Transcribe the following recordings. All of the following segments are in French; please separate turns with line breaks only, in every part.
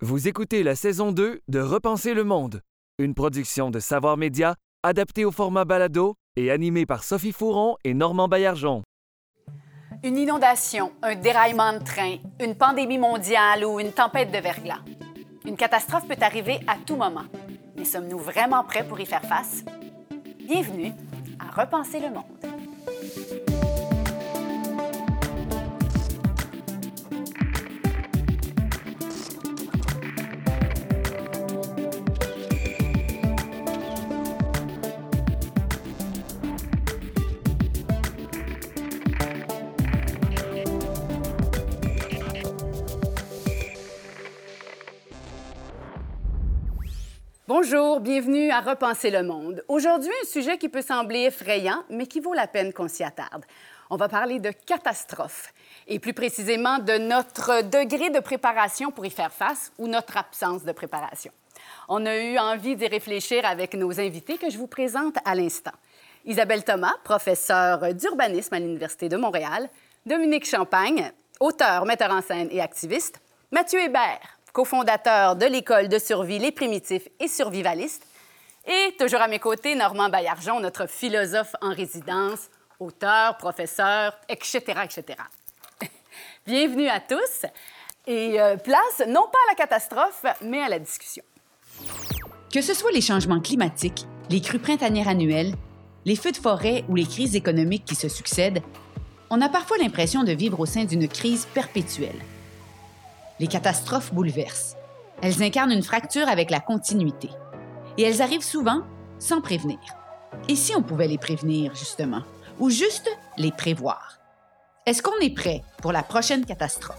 Vous écoutez la saison 2 de Repenser le monde, une production de Savoir Média adaptée au format balado et animée par Sophie Fouron et Normand Baillargeon.
Une inondation, un déraillement de train, une pandémie mondiale ou une tempête de verglas. Une catastrophe peut arriver à tout moment. Mais sommes-nous vraiment prêts pour y faire face? Bienvenue à Repenser le monde. Bonjour, bienvenue à Repenser le monde. Aujourd'hui, un sujet qui peut sembler effrayant, mais qui vaut la peine qu'on s'y attarde. On va parler de catastrophe, et plus précisément de notre degré de préparation pour y faire face ou notre absence de préparation. On a eu envie d'y réfléchir avec nos invités que je vous présente à l'instant. Isabelle Thomas, professeure d'urbanisme à l'Université de Montréal, Dominique Champagne, auteur, metteur en scène et activiste, Mathieu Hébert, cofondateur de l'école de survie Les Primitifs et Survivalistes, et toujours à mes côtés, Normand Baillargeon, notre philosophe en résidence, auteur, professeur, etc., etc. Bienvenue à tous et euh, place non pas à la catastrophe, mais à la discussion.
Que ce soit les changements climatiques, les crues printanières annuelles, les feux de forêt ou les crises économiques qui se succèdent, on a parfois l'impression de vivre au sein d'une crise perpétuelle. Les catastrophes bouleversent. Elles incarnent une fracture avec la continuité. Et elles arrivent souvent sans prévenir. Et si on pouvait les prévenir, justement? Ou juste les prévoir? Est-ce qu'on est prêt pour la prochaine catastrophe?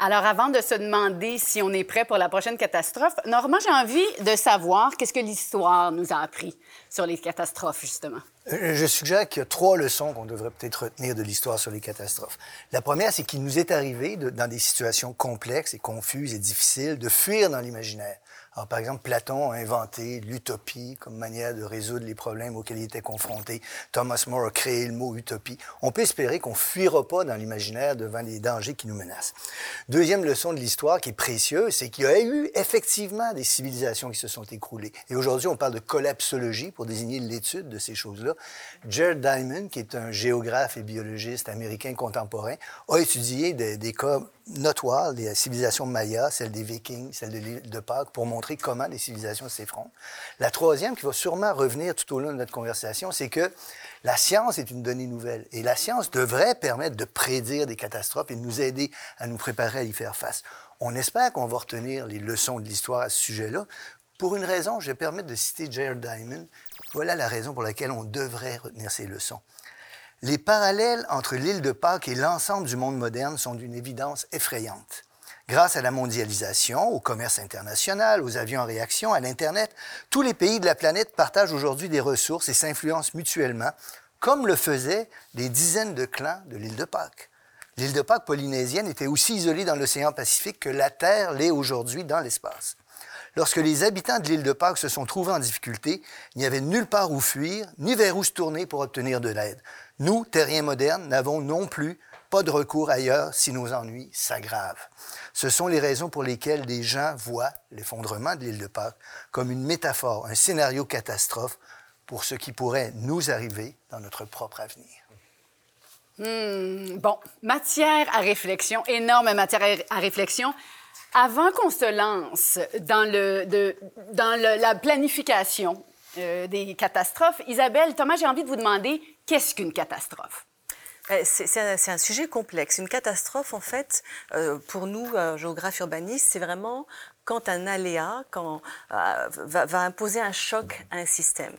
Alors, avant de se demander si on est prêt pour la prochaine catastrophe, Normand, j'ai envie de savoir qu'est-ce que l'histoire nous a appris sur les catastrophes, justement.
Je suggère qu'il y a trois leçons qu'on devrait peut-être retenir de l'histoire sur les catastrophes. La première, c'est qu'il nous est arrivé, dans des situations complexes et confuses et difficiles, de fuir dans l'imaginaire. Alors, par exemple, Platon a inventé l'utopie comme manière de résoudre les problèmes auxquels il était confronté. Thomas More a créé le mot utopie. On peut espérer qu'on fuira pas dans l'imaginaire devant les dangers qui nous menacent. Deuxième leçon de l'histoire qui est précieuse, c'est qu'il y a eu effectivement des civilisations qui se sont écroulées. Et aujourd'hui, on parle de collapsologie pour désigner l'étude de ces choses-là. Jared Diamond, qui est un géographe et biologiste américain contemporain, a étudié des, des cas notoires des civilisations mayas, celles des Vikings, celles de l'île de Pâques, pour montrer comment les civilisations s'effrontent. La troisième, qui va sûrement revenir tout au long de notre conversation, c'est que la science est une donnée nouvelle et la science devrait permettre de prédire des catastrophes et nous aider à nous préparer à y faire face. On espère qu'on va retenir les leçons de l'histoire à ce sujet-là. Pour une raison, je vais permettre de citer Jared Diamond. Voilà la raison pour laquelle on devrait retenir ces leçons. Les parallèles entre l'île de Pâques et l'ensemble du monde moderne sont d'une évidence effrayante. Grâce à la mondialisation, au commerce international, aux avions en réaction, à l'Internet, tous les pays de la planète partagent aujourd'hui des ressources et s'influencent mutuellement, comme le faisaient des dizaines de clans de l'île de Pâques. L'île de Pâques polynésienne était aussi isolée dans l'océan Pacifique que la Terre l'est aujourd'hui dans l'espace. Lorsque les habitants de l'île de Pâques se sont trouvés en difficulté, il n'y avait nulle part où fuir, ni vers où se tourner pour obtenir de l'aide. Nous, terriens modernes, n'avons non plus pas de recours ailleurs si nos ennuis s'aggravent. Ce sont les raisons pour lesquelles des gens voient l'effondrement de l'île de Pâques comme une métaphore, un scénario catastrophe pour ce qui pourrait nous arriver dans notre propre avenir.
Hmm, bon, matière à réflexion, énorme matière à- réflexion. Avant qu'on se lance dans, le, dans la planification euh, des catastrophes, Isabelle, Thomas, j'ai envie de vous demander qu'est-ce qu'une catastrophe?
Euh, C'est un, sujet complexe. Une catastrophe, en fait, euh, pour nous, géographes urbanistes, c'est vraiment quand un aléa quand, euh, va, va imposer un choc à un système.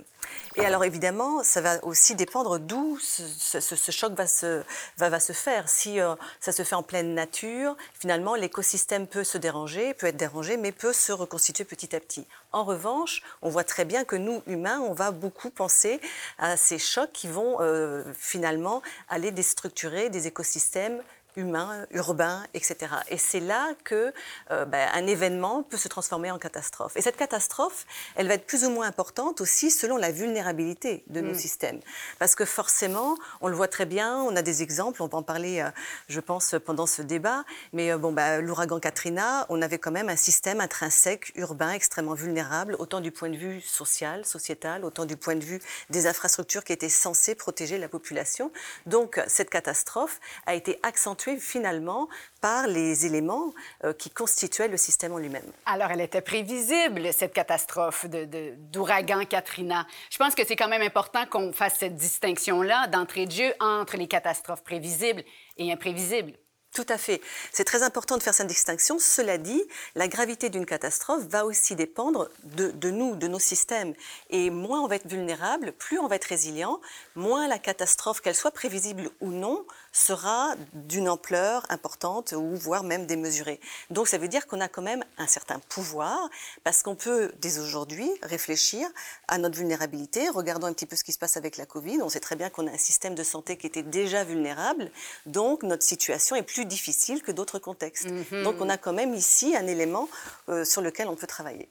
Et alors, évidemment, ça va aussi dépendre d'où ce, ce- ce- ce choc va se, va, va se faire. Si euh, ça se fait en pleine nature, finalement, l'écosystème peut se déranger, peut être dérangé, mais peut se reconstituer petit à petit. En revanche, on voit très bien que nous, humains, on va beaucoup penser à ces chocs qui vont euh, finalement aller déstructurer des écosystèmes humain, urbain, etc. Et c'est là que euh, ben, un événement peut se transformer en catastrophe. Et cette catastrophe, elle va être plus ou moins importante aussi selon la vulnérabilité de nos mm. systèmes. Parce que forcément, on le voit très bien, on a des exemples, on va en parler, euh, je pense, pendant ce débat, mais euh, bon, ben, l'ouragan Katrina, on avait quand même un système intrinsèque, urbain, extrêmement vulnérable, autant du point de vue social, sociétal, autant du point de vue des infrastructures qui étaient censées protéger la population. Donc, cette catastrophe a été accentuée finalement par les éléments euh, qui constituaient le système en lui-même.
Alors, elle était prévisible, cette catastrophe d'ouragan de, Katrina. Je pense que c'est quand même important qu'on fasse cette distinction-là d'entrée de jeu entre les catastrophes prévisibles et imprévisibles.
Tout à fait. C'est très important de faire cette distinction. Cela dit, la gravité d'une catastrophe va aussi dépendre de, nous, de nos systèmes. Et moins on va être vulnérable, plus on va être résilient, moins la catastrophe, qu'elle soit prévisible ou non, sera d'une ampleur importante ou voire même démesurée. Donc ça veut dire qu'on a quand même un certain pouvoir parce qu'on peut dès aujourd'hui réfléchir à notre vulnérabilité. Regardons un petit peu ce qui se passe avec la Covid. On sait très bien qu'on a un système de santé qui était déjà vulnérable. Donc notre situation est plus difficile que d'autres contextes. Mhm. Donc on a quand même ici un élément euh, sur lequel on peut travailler.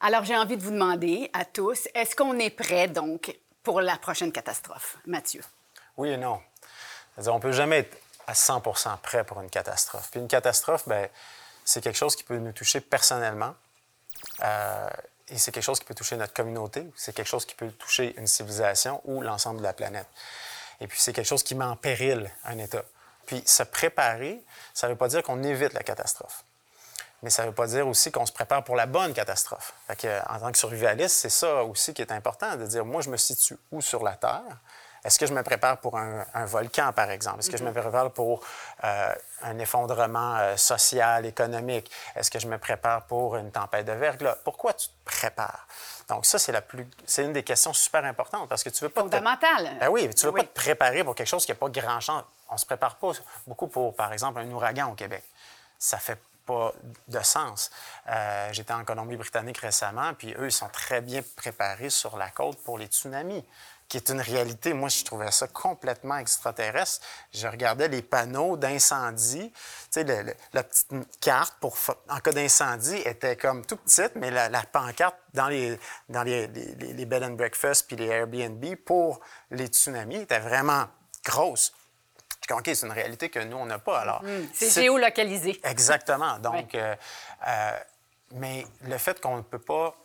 Alors j'ai envie de vous demander à tous, est-ce qu'on est prêt donc pour la prochaine catastrophe, Mathieu?
Oui et non. On ne peut jamais être à 100% prêt pour une catastrophe. Puis une catastrophe, ben, c'est quelque chose qui peut nous toucher personnellement. Euh, et c'est quelque chose qui peut toucher notre communauté, c'est quelque chose qui peut toucher une civilisation ou l'ensemble de la planète. Et puis c'est quelque chose qui met en péril un État. Puis se préparer, ça ne veut pas dire qu'on évite la catastrophe. Mais ça ne veut pas dire aussi qu'on se prépare pour la bonne catastrophe. En tant que survivaliste, c'est ça aussi qui est important, de dire, moi, je me situe où sur la Terre? Est-ce que je me prépare pour un, volcan, par exemple? Est-ce que je me mm-hmm. prépare pour euh, un effondrement euh, social, économique? Est-ce que je me prépare pour une tempête de verglas? Pourquoi tu te prépares? Donc ça, c'est la plus, c'est une des questions super importantes parce que tu veux pas.
Fondamental.
Ben oui, tu veux pas te préparer pour quelque chose qui n'a pas grand chance. On se prépare pas beaucoup pour, par exemple, un ouragan au Québec. Ça fait pas de sens. Euh, j'étais en Colombie-Britannique récemment, puis eux, ils sont très bien préparés sur la côte pour les tsunamis qui est une réalité. Moi, je trouvais ça complètement extraterrestre. Je regardais les panneaux d'incendie. Tu sais, la petite carte pour, en cas d'incendie était comme tout petite, mais la, pancarte dans les, dans les, les, bed and breakfast puis les Airbnb pour les tsunamis était vraiment grosse. OK, c'est une réalité que nous, on n'a pas. Alors,
mm. c'est géolocalisé.
Exactement. Donc, euh, euh, mais le fait qu'on ne peut pas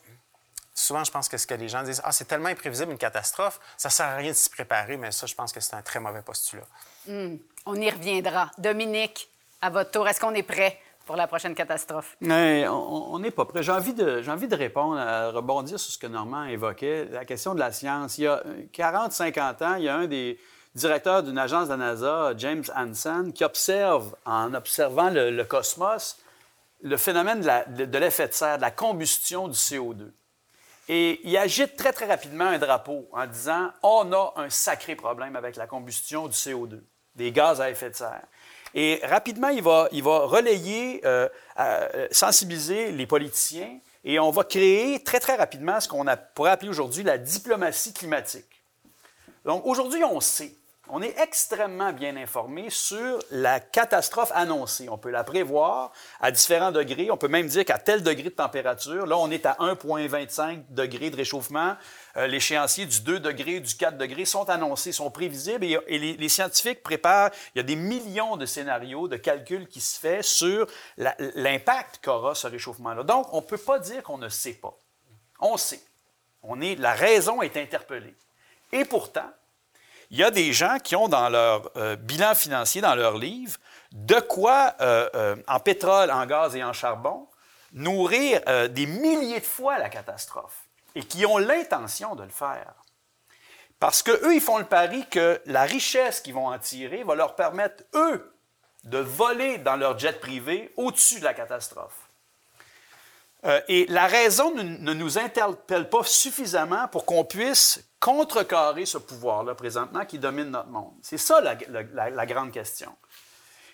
souvent, je pense que ce que les gens disent, ah, c'est tellement imprévisible une catastrophe, ça sert à rien de s'y préparer, mais ça, je pense que c'est un très mauvais postulat.
Hmm. On y reviendra. Dominique, à votre tour, est-ce qu'on est prêt pour la prochaine catastrophe?
on n'est pas prêt. J'ai envie, de, j'ai envie de répondre, à rebondir sur ce que Normand évoquait, la question de la science. Il y a 40-50 ans, il y a un des directeurs d'une agence de la NASA, James Hansen, qui observe, en observant le, cosmos, le phénomène de l'effet de serre, de la combustion du CO2. Et il agite très, très rapidement un drapeau en disant on a un sacré problème avec la combustion du CO2, des gaz à effet de serre. Et rapidement, il va, il va relayer, euh, euh, sensibiliser les politiciens et on va créer très, très rapidement ce qu'on pourrait appeler aujourd'hui la diplomatie climatique. Donc aujourd'hui, on sait on est extrêmement bien informé sur la catastrophe annoncée. On peut la prévoir à différents degrés. On peut même dire qu'à tel degré de température, là, on est à 1,25 degrés de réchauffement. Euh, l'échéancier du 2 degrés, du 4 degrés sont annoncés, sont prévisibles et, les, scientifiques préparent, il y a des millions de scénarios, de calculs qui se font sur l'impact qu'aura ce réchauffement-là. Donc, on ne peut pas dire qu'on ne sait pas. On sait. On est, la raison est interpellée. Et pourtant, il y a des gens qui ont dans leur euh, bilan financier, dans leur livre, de quoi, euh, euh, en pétrole, en gaz et en charbon, nourrir des milliers de fois la catastrophe et qui ont l'intention de le faire. Parce qu'eux, ils font le pari que la richesse qu'ils vont en tirer va leur permettre, eux, de voler dans leur jet privé au-dessus de la catastrophe. Et la raison ne nous interpelle pas suffisamment pour qu'on puisse contrecarrer ce pouvoir-là présentement qui domine notre monde? C'est ça la, grande question.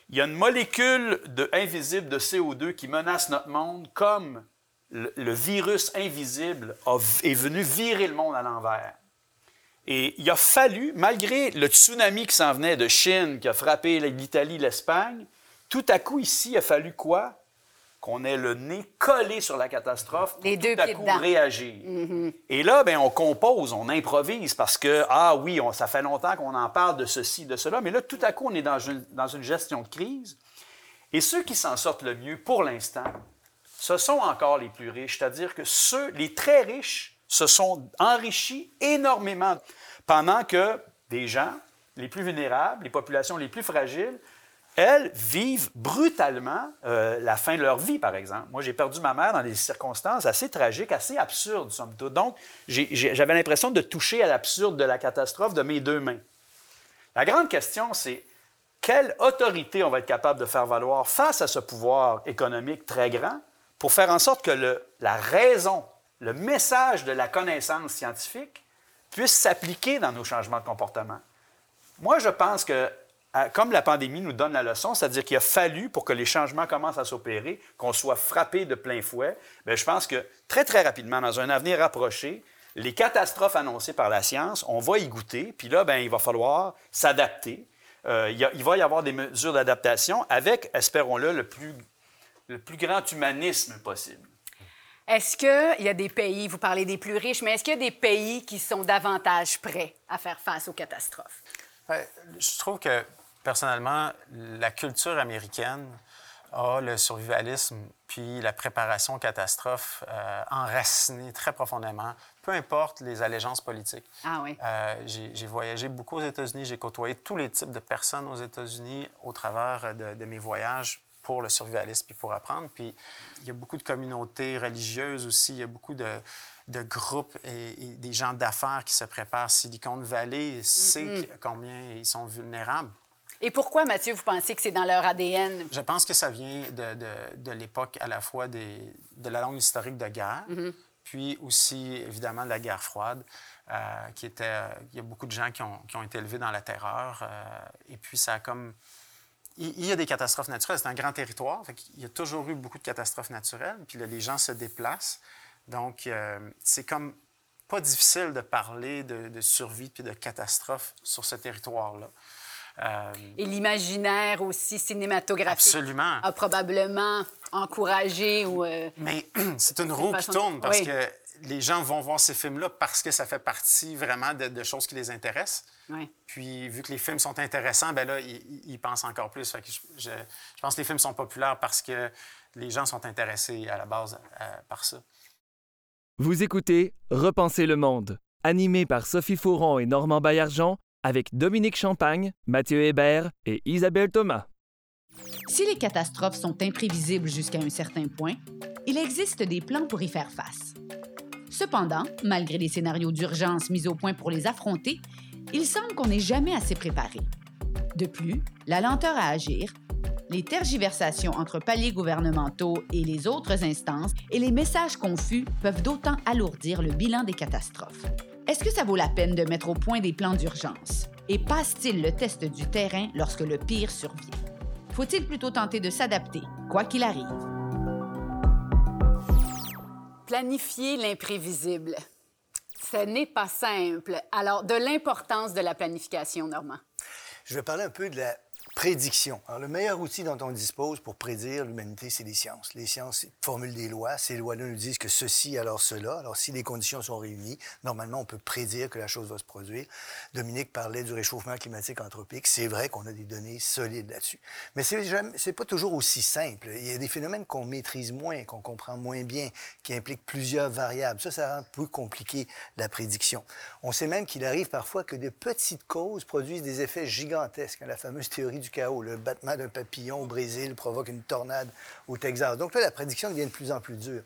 Il y a une molécule de, invisible de CO2 qui menace notre monde comme le, virus invisible est venu virer le monde à l'envers. Et il a fallu, malgré le tsunami qui s'en venait de Chine, qui a frappé l'Italie, l'Espagne, tout à coup ici, il a fallu quoi? Qu'on ait le nez collé sur la catastrophe pour
Les
tout
deux
à
pieds
coup
dedans.
réagir. Et là, ben, on compose, on improvise parce que, ah oui, on- ça fait longtemps qu'on en parle de ceci, de cela, mais là, tout à coup, on est dans une, dans une gestion de crise. Et ceux qui s'en sortent le mieux pour l'instant, ce sont encore les plus riches. C'est-à-dire que ceux, les très riches, se sont enrichis énormément pendant que des gens, les plus vulnérables, les populations les plus fragiles, elles vivent brutalement euh, la fin de leur vie, par exemple. Moi, j'ai perdu ma mère dans des circonstances assez tragiques, assez absurdes, somme toute. Donc, j'avais l'impression de toucher à l'absurde de la catastrophe de mes deux mains. La grande question, c'est quelle autorité on va être capable de faire valoir face à ce pouvoir économique très grand pour faire en sorte que la raison, le message de la connaissance scientifique puisse s'appliquer dans nos changements de comportement? Moi, je pense que, comme la pandémie nous donne la leçon, c'est-à-dire qu'il a fallu, pour que les changements commencent à s'opérer, qu'on soit frappé de plein fouet, bien, je pense que très, très rapidement, dans un avenir rapproché, les catastrophes annoncées par la science, on va y goûter, puis là, bien, il va falloir s'adapter. Euh, il, va y avoir des mesures d'adaptation avec, espérons-le, le plus, le plus grand humanisme possible.
Est-ce qu'il y a des pays, vous parlez des plus riches, mais est-ce qu'il y a des pays qui sont davantage prêts à faire face aux catastrophes?
Ouais, je trouve que, personnellement, la culture américaine a le survivalisme puis la préparation aux catastrophes euh, enracinée très profondément, peu importe les allégeances politiques.
Ah oui.
Euh, j'ai voyagé beaucoup aux États-Unis, j'ai côtoyé tous les types de personnes aux États-Unis au travers de, de mes voyages pour le survivalisme puis pour apprendre. Puis il y a beaucoup de communautés religieuses aussi, il y a beaucoup de, de groupes et, et des gens d'affaires qui se préparent. Silicon Valley sait combien ils sont vulnérables.
Et pourquoi, Mathieu, vous pensez que c'est dans leur ADN?
Je pense que ça vient de, de- de l'époque à la fois des, de la longue historique de guerre, puis aussi, évidemment, de la guerre froide, euh, qui était... Il y a beaucoup de gens qui ont, qui ont été élevés dans la terreur, euh, et puis ça a comme... Il y a des catastrophes naturelles, c'est un grand territoire, fait il y a toujours eu beaucoup de catastrophes naturelles, puis là, les gens se déplacent, donc euh, c'est comme pas difficile de parler de, de survie puis de catastrophes sur ce territoire-là. Euh,
Et l'imaginaire aussi cinématographique
Absolument.
a probablement encouragé ou... euh,
Mais c'est une roue qui tourne parce
oui.
que les gens vont voir ces films-là parce que ça fait partie vraiment de, de choses qui les intéressent. Puis, vu que les films sont intéressants, ben là, ils, ils- ils pensent encore plus. Fait que je, je- je pense que les films sont populaires parce que les gens sont intéressés à la base euh, par ça.
Vous écoutez Repenser le monde, animé par Sophie Fouron et Normand Baillargeon, avec Dominique Champagne, Mathieu Hébert et Isabelle Thomas.
Si les catastrophes sont imprévisibles jusqu'à un certain point, il existe des plans pour y faire face. Cependant, malgré les scénarios d'urgence mis au point pour les affronter, il semble qu'on n'est jamais assez préparé. De plus, la lenteur à agir, les tergiversations entre paliers gouvernementaux et les autres instances et les messages confus peuvent d'autant alourdir le bilan des catastrophes. Est-ce que ça vaut la peine de mettre au point des plans d'urgence? Et passe-t-il le test du terrain lorsque le pire survient? Faut-il plutôt tenter de s'adapter, quoi qu'il arrive?
Planifier l'imprévisible. Ce n'est pas simple. Alors, de l'importance de la planification, Normand.
Je vais parler un peu de la prédiction. Alors, le meilleur outil dont on dispose pour prédire l'humanité, c'est les sciences. Les sciences formulent des lois. Ces lois-là nous disent que ceci, alors cela. Alors, si les conditions sont réunies, normalement, on peut prédire que la chose va se produire. Dominique parlait du réchauffement climatique anthropique. C'est vrai qu'on a des données solides là-dessus. Mais c'est pas toujours aussi simple. Il y a des phénomènes qu'on maîtrise moins, qu'on comprend moins bien, qui impliquent plusieurs variables. Ça, ça rend plus compliqué la prédiction. On sait même qu'il arrive parfois que de petites causes produisent des effets gigantesques. La fameuse théorie du le battement d'un papillon au Brésil provoque une tornade au Texas. Donc là, la prédiction devient de plus en plus dure.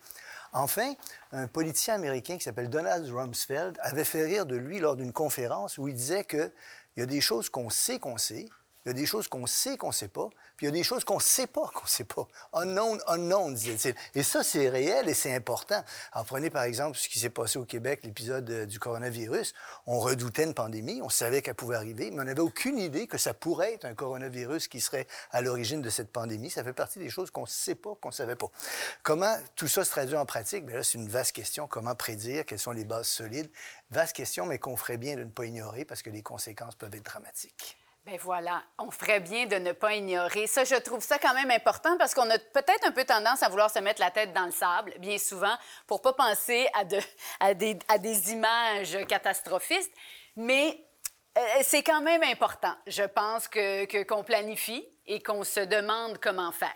Enfin, un politicien américain qui s'appelle Donald Rumsfeld avait fait rire de lui lors d'une conférence où il disait qu'il y a des choses qu'on sait qu'on sait, Il y a des choses qu'on sait qu'on ne sait pas, puis il y a des choses qu'on ne sait pas qu'on ne sait pas. Unknown, unknown, disait-il. Et ça, c'est réel et c'est important. Alors, prenez par exemple ce qui s'est passé au Québec, l'épisode euh, du coronavirus. On redoutait une pandémie, on savait qu'elle pouvait arriver, mais on n'avait aucune idée que ça pourrait être un coronavirus qui serait à l'origine de cette pandémie. Ça fait partie des choses qu'on ne sait pas, qu'on ne savait pas. Comment tout ça se traduit en pratique? Bien là, c'est une vaste question. Comment prédire? Quelles sont les bases solides? Vaste question, mais qu'on ferait bien de ne pas ignorer parce que les conséquences peuvent être dramatiques.
Ben voilà, on ferait bien de ne pas ignorer. Ça, je trouve ça quand même important parce qu'on a peut-être un peu tendance à vouloir se mettre la tête dans le sable, bien souvent, pour pas penser à, de, à, des, à des images catastrophistes. Mais euh, c'est quand même important, je pense, que, que- qu'on planifie et qu'on se demande comment faire.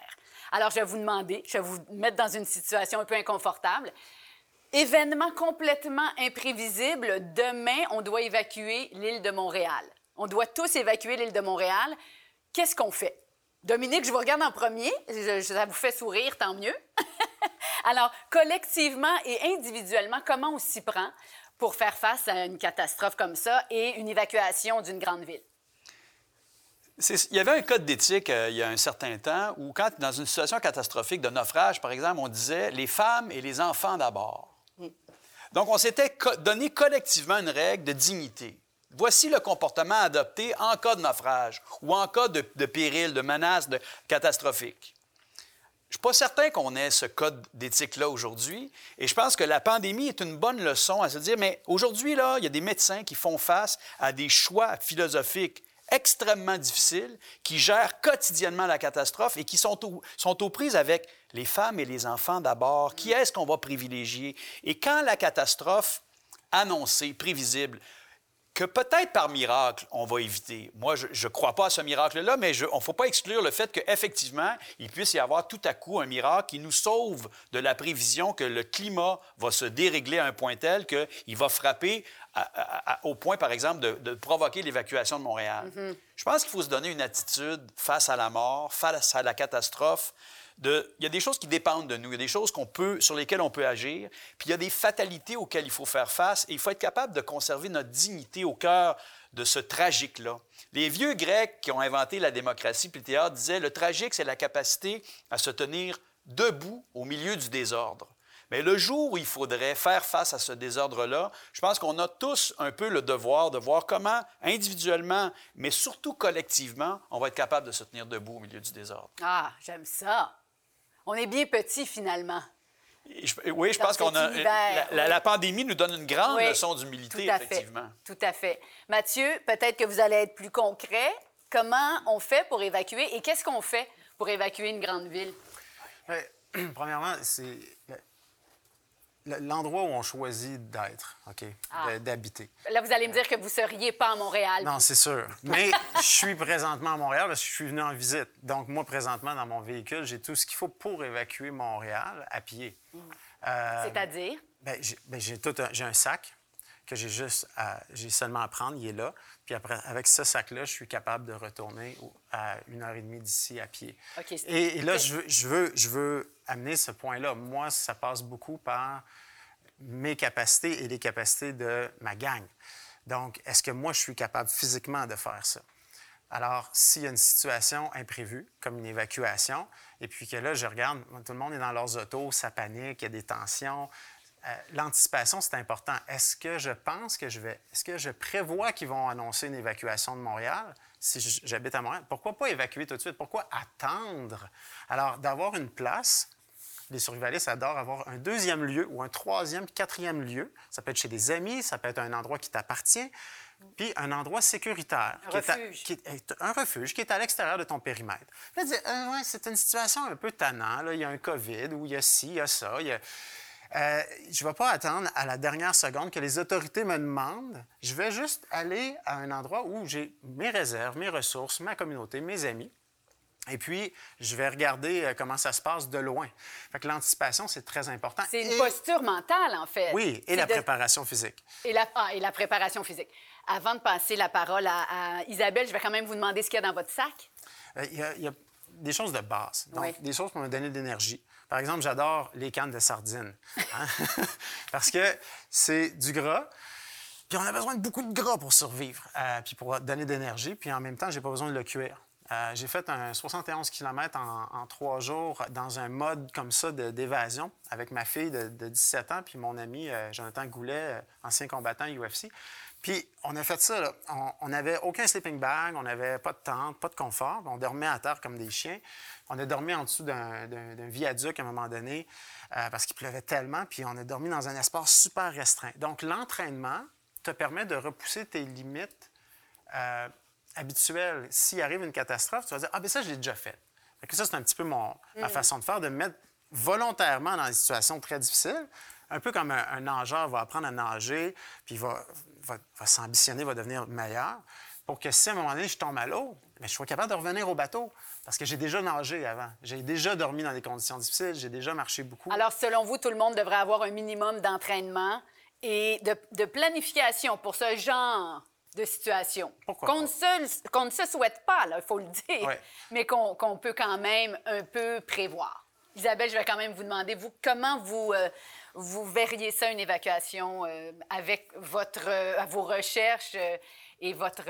Alors, je vais vous demander, je vais vous mettre dans une situation un peu inconfortable. Événement complètement imprévisible, demain, on doit évacuer l'île de Montréal. On doit tous évacuer l'île de Montréal. Qu'est-ce qu'on fait? Dominique, je vous regarde en premier. Je- ça vous fait sourire, tant mieux. Alors, collectivement et individuellement, comment on s'y prend pour faire face à une catastrophe comme ça et une évacuation d'une grande ville?
Il y avait un code d'éthique euh, il y a un certain temps où, quand dans une situation catastrophique de naufrage, par exemple, on disait les femmes et les enfants d'abord. Donc, on s'était co- donné collectivement une règle de dignité. Voici le comportement adopté en cas de naufrage ou en cas de, péril, de menace de catastrophique. Je ne suis pas certain qu'on ait ce code d'éthique-là aujourd'hui. Et je pense que la pandémie est une bonne leçon à se dire, mais aujourd'hui, là, il y a des médecins qui font face à des choix philosophiques extrêmement difficiles, qui gèrent quotidiennement la catastrophe et qui sont, sont aux prises avec les femmes et les enfants d'abord. Qui est-ce qu'on va privilégier? Et quand la catastrophe annoncée, prévisible, que peut-être par miracle, on va éviter. Moi, je ne crois pas à ce miracle-là, mais je- on ne faut pas exclure le fait qu'effectivement, il puisse y avoir tout à coup un miracle qui nous sauve de la prévision que le climat va se dérégler à un point tel qu'il va frapper à- à- à- au point, par exemple, de, de provoquer l'évacuation de Montréal. Je pense qu'il faut se donner une attitude face à la mort, face à la catastrophe, il y a des choses qui dépendent de nous, il y a des choses qu'on peut, sur lesquelles on peut agir, puis il y a des fatalités auxquelles il faut faire face, et il faut être capable de conserver notre dignité au cœur de ce tragique-là. Les vieux Grecs qui ont inventé la démocratie puis le théâtre disaient le tragique, c'est la capacité à se tenir debout au milieu du désordre. Mais le jour où il faudrait faire face à ce désordre-là, je pense qu'on a tous un peu le devoir de voir comment, individuellement, mais surtout collectivement, on va être capable de se tenir debout au milieu du désordre.
Ah, j'aime ça. On est bien petit finalement.
Je- oui, je
Dans
pense qu'on a.
univers,
la, la- pandémie nous donne une grande
Oui,
leçon d'humilité,
fait.
effectivement.
Tout à fait. Mathieu, peut-être que vous allez être plus concret. Comment on fait pour évacuer et qu'est-ce qu'on fait pour évacuer une grande ville?
Ben, premièrement, c'est l'endroit où on choisit d'être, OK,
Ah.
d'habiter.
Là, vous allez me dire que vous seriez pas à Montréal.
Non, c'est sûr. Mais je suis présentement à Montréal parce que je suis venu en visite. Donc, moi, présentement, dans mon véhicule, j'ai tout ce qu'il faut pour évacuer Montréal à pied. Euh,
C'est-à-dire?
ben, j'ai ben, tout un, j'ai un sac que j'ai juste à- j'ai seulement à prendre, il est là. Puis après, avec ce sac-là, je suis capable de retourner à une heure et demie d'ici à pied. Et, et là,
OK.
je veux, je, veux, je veux amener ce point-là. Moi, ça passe beaucoup par mes capacités et les capacités de ma gang. Donc, est-ce que moi, je suis capable physiquement de faire ça? Alors, s'il y a une situation imprévue, comme une évacuation, et puis que là, je regarde, tout le monde est dans leurs autos, ça panique, il y a des tensions. Euh, L'anticipation, c'est important. Est-ce que je pense que je vais... Est-ce que je prévois qu'ils vont annoncer une évacuation de Montréal si j'habite à Montréal? Pourquoi pas évacuer tout de suite? Pourquoi attendre? Alors, d'avoir une place, les survivalistes adorent avoir un deuxième lieu ou un troisième, quatrième lieu. Ça peut être chez des amis, ça peut être un endroit qui t'appartient, puis un endroit sécuritaire.
Un
qui est à-
refuge.
qui est un refuge qui est à l'extérieur de ton périmètre. Là, tu dis, Euh, ouais, c'est une situation un peu tannante. Il y a un COVID ou il y a ci, il y a ça. il y a- Euh, je ne vais pas attendre à la dernière seconde que les autorités me demandent. Je vais juste aller à un endroit où j'ai mes réserves, mes ressources, ma communauté, mes amis. Et puis, je vais regarder euh, comment ça se passe de loin. Fait que l'anticipation, c'est très important.
C'est une
Et-
posture mentale, en fait.
Oui, et la
de-
préparation physique.
Et la, ah, et la préparation physique. Avant de passer la parole à, à Isabelle, je vais quand même vous demander ce qu'il y a dans votre sac.
Euh, Il y, a- il y a des choses de base, donc
Oui.
des choses pour me donner de l'énergie. Par exemple, j'adore les cannes de sardines. hein? Parce que c'est du gras, Puis on a besoin de beaucoup de gras pour survivre, euh, puis pour donner d'énergie, puis en même temps, j'ai pas besoin de le cuire. Euh, j'ai fait un 71 km en, trois jours dans un mode comme ça d'évasion avec ma fille de, 17 ans, puis mon ami euh, Jonathan Goulet, ancien combattant UFC. Puis on a fait ça. On n'avait aucun sleeping bag, on n'avait pas de tente, pas de confort. On dormait à terre comme des chiens. On a dormi en dessous d'un viaduc à un moment donné parce qu'il pleuvait tellement. Puis on a dormi dans un espace super restreint. Donc l'entraînement, te permet de repousser tes limites euh, habituelles. S'il arrive une catastrophe, tu vas dire Ah, ben ça, je l'ai déjà fait. que ça, c'est un petit peu mon, ma mm. façon de faire, de me mettre volontairement dans des situations très difficiles. Un peu comme un, nageur va apprendre à nager, puis va, va, va s'ambitionner, va devenir meilleur, pour que si à un moment donné, je tombe à l'eau, mais je sois capable de revenir au bateau. Parce que j'ai déjà nagé avant. J'ai déjà dormi dans des conditions difficiles. J'ai déjà marché beaucoup.
Alors, selon vous, tout le monde devrait avoir un minimum d'entraînement et de, planification pour ce genre de situation. Qu'on ne, se, souhaite pas, il faut le dire, mais qu'on peut quand même un peu prévoir. Isabelle, je vais quand même vous demander, vous, comment vous, euh, vous verriez ça, une évacuation, euh, avec votre, euh, vos recherches et, votre,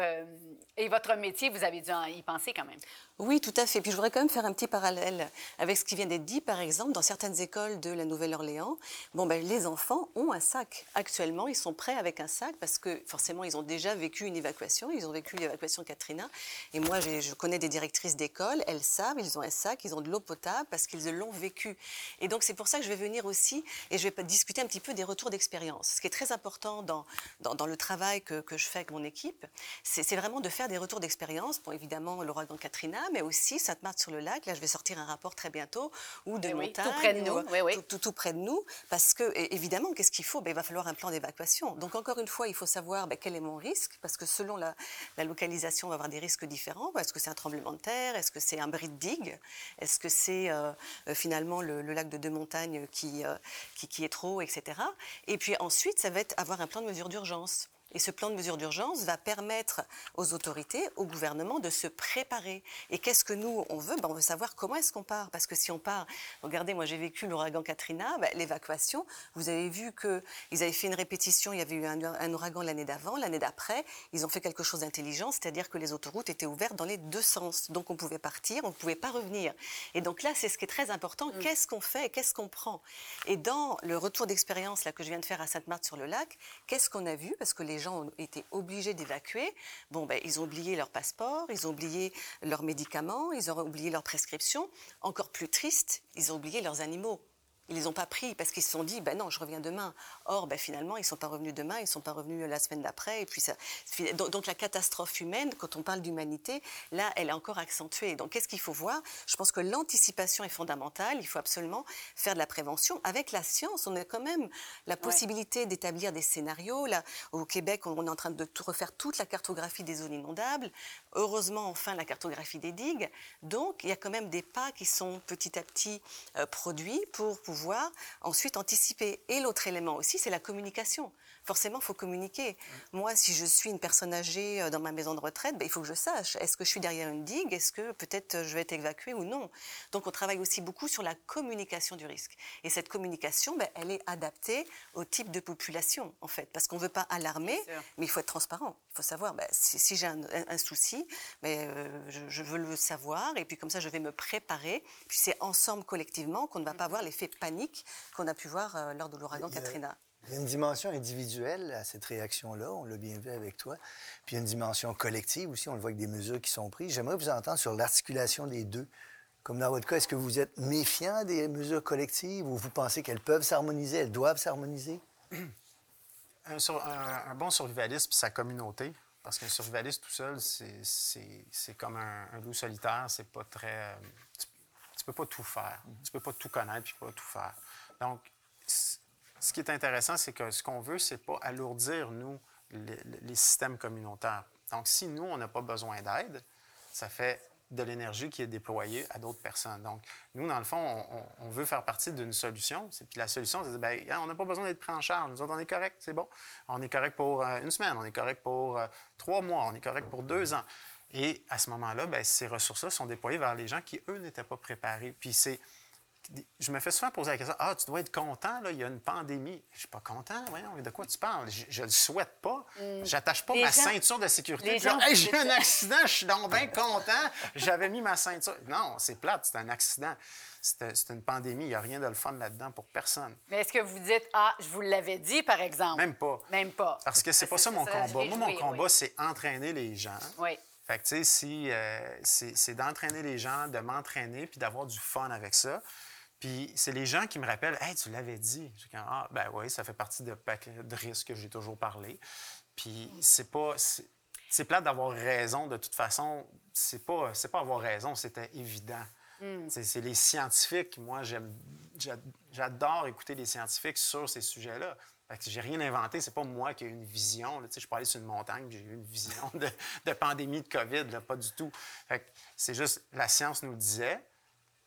et votre métier? Vous avez dû y penser quand même.
Oui, tout à fait. Puis je voudrais quand même faire un petit parallèle avec ce qui vient d'être dit, par exemple, dans certaines écoles de la Nouvelle-Orléans. Bon, ben, les enfants ont un sac. Actuellement, ils sont prêts avec un sac parce que forcément, ils ont déjà vécu une évacuation. Ils ont vécu l'évacuation Katrina. Et moi, je connais des directrices d'école. Elles savent, ils ont un sac, ils ont de l'eau potable parce qu'ils l'ont vécu. Et donc, c'est pour ça que je vais venir aussi et je vais discuter un petit peu des retours d'expérience. Ce qui est très important dans, dans, le travail que, que, je fais avec mon équipe, c'est vraiment de faire des retours d'expérience. Bon, évidemment, l'ouragan Katrina, mais aussi Sainte-Marthe-sur-le-Lac. Là, je vais sortir un rapport très bientôt, ou de montagne.
tout près de nous.
Oui, tout, tout, près de nous. Parce que, évidemment, qu'est-ce qu'il faut? Ben, Il va falloir un plan d'évacuation. Donc, encore une fois, il faut savoir ben, quel est mon risque, parce que selon la, localisation, on va avoir des risques différents. Est-ce que c'est un tremblement de terre? Est-ce que c'est un bris de digue? Est-ce que c'est euh, euh, finalement le, lac de deux montagnes qui, euh, qui, qui est trop, etc. Et puis ensuite, ça va être avoir un plan de mesure d'urgence. Et ce plan de mesure d'urgence va permettre aux autorités, au gouvernement de se préparer. Et qu'est-ce que nous, on veut? Ben, On veut savoir comment est-ce qu'on part. Parce que si on part, regardez, moi j'ai vécu l'ouragan Katrina, ben, l'évacuation, vous avez vu qu'ils avaient fait une répétition, il y avait eu un, ouragan l'année d'avant, l'année d'après, ils ont fait quelque chose d'intelligent, c'est-à-dire que les autoroutes étaient ouvertes dans les deux sens. Donc on pouvait partir, on ne pouvait pas revenir. Et donc là, c'est ce qui est très important, mm. qu'est-ce qu'on fait, qu'est-ce qu'on prend? Et dans le retour d'expérience là que je viens de faire à Sainte-Marthe-sur-le-Lac, qu'est-ce qu'on a vu? Parce que les les gens ont été obligés d'évacuer, bon, ben, ils ont oublié leur passeport, ils ont oublié leurs médicaments, ils ont oublié leurs prescriptions. Encore plus triste, ils ont oublié leurs animaux. Ils les ont pas pris parce qu'ils se sont dit, ben non, je reviens demain. Or, ben finalement, ils sont pas revenus demain, ils sont pas revenus la semaine d'après. Et puis ça, donc la catastrophe humaine, quand on parle d'humanité, là, elle est encore accentuée. Donc qu'est-ce qu'il faut voir? Je pense que l'anticipation est fondamentale. Il faut absolument faire de la prévention avec la science. On a quand même la possibilité d'établir des scénarios. Là, au Québec, on est en train de refaire toute la cartographie des zones inondables. Heureusement, enfin, la cartographie des digues. Donc, il y a quand même des pas qui sont petit à petit euh, produits pour pouvoir ensuite anticiper. Et l'autre élément aussi, c'est la communication. Forcément, il faut communiquer. Moi, si je suis une personne âgée euh, dans ma maison de retraite, ben, il faut que je sache, est-ce que je suis derrière une digue Est-ce que peut-être euh, je vais être évacuée ou non? Donc, on travaille aussi beaucoup sur la communication du risque. Et cette communication, ben, elle est adaptée au type de population, en fait. Parce qu'on ne veut pas alarmer, mais il faut être transparent. Il faut savoir, ben, si, j'ai un, souci, euh, je, veux le savoir. Et puis, comme ça, je vais me préparer. Puis, c'est ensemble, collectivement, qu'on ne va pas avoir l'effet panique qu'on a pu voir lors de l'ouragan Katrina.
Il y a une dimension individuelle à cette réaction-là, on l'a bien vu avec toi. Puis il y a une dimension collective aussi, on le voit avec des mesures qui sont prises. J'aimerais vous entendre sur l'articulation des deux. Comme dans votre cas, est-ce que vous êtes méfiant des mesures collectives ou vous pensez qu'elles peuvent s'harmoniser, elles doivent s'harmoniser?
Un, bon survivaliste, sa communauté, parce qu'un survivaliste tout seul, c'est comme un, loup solitaire, c'est pas très... Euh, tu, tu, peux pas tout faire, tu peux pas tout connaître, puis pas tout faire. Donc, ce qui est intéressant, c'est que ce qu'on veut, c'est pas alourdir, nous, les, systèmes communautaires. Donc, si nous, on n'a pas besoin d'aide, ça fait de l'énergie qui est déployée à d'autres personnes. Donc, nous, dans le fond, on, veut faire partie d'une solution. Puis la solution, c'est bien, on n'a pas besoin d'être pris en charge. Nous autres, on est correct, c'est bon. On est correct pour euh, une semaine, on est correct pour euh, trois mois, on est correct pour deux ans. Et à ce moment-là, bien, ces ressources-là sont déployées vers les gens qui, eux, n'étaient pas préparés. Puis c'est je me fais souvent poser la question Ah, tu dois être content, là, il y a une pandémie. Je suis pas content, voyons, de quoi tu parles? Je, ne le souhaite pas. J'attache pas
Les
ma
gens-
ceinture de sécurité. Puis Hey, j'ai un accident, je suis donc bien content. J'avais mis ma ceinture. Non, c'est plate, c'est un accident. C'est c'est une pandémie, il n'y a rien de le fun là-dedans pour personne.
Mais est-ce que vous dites, ah, je vous l'avais dit, par exemple?
Même pas.
Même pas.
Parce que c'est pas ça mon combat. Moi, mon combat,
oui.
c'est entraîner les gens.
Oui.
Fait que, tu sais, si, euh, c'est c'est d'entraîner les gens, de m'entraîner, puis d'avoir du fun avec ça. Puis c'est les gens qui me rappellent Hey, tu l'avais dit. Je dis, ah, ben oui, ça fait partie de paquet de risques que j'ai toujours parlé. Puis c'est pas. c'est- plate d'avoir raison de toute façon. C'est pas, c'est pas avoir raison, c'était évident. C'est c'est les scientifiques. Moi, j'adore écouter les scientifiques sur ces sujets-là. Fait que j'ai rien inventé. C'est pas moi qui ai eu une vision. là. Tu sais, je suis allé sur une montagne j'ai eu une vision de, de pandémie de COVID. Là, pas du tout. Fait que c'est juste, la science nous le disait,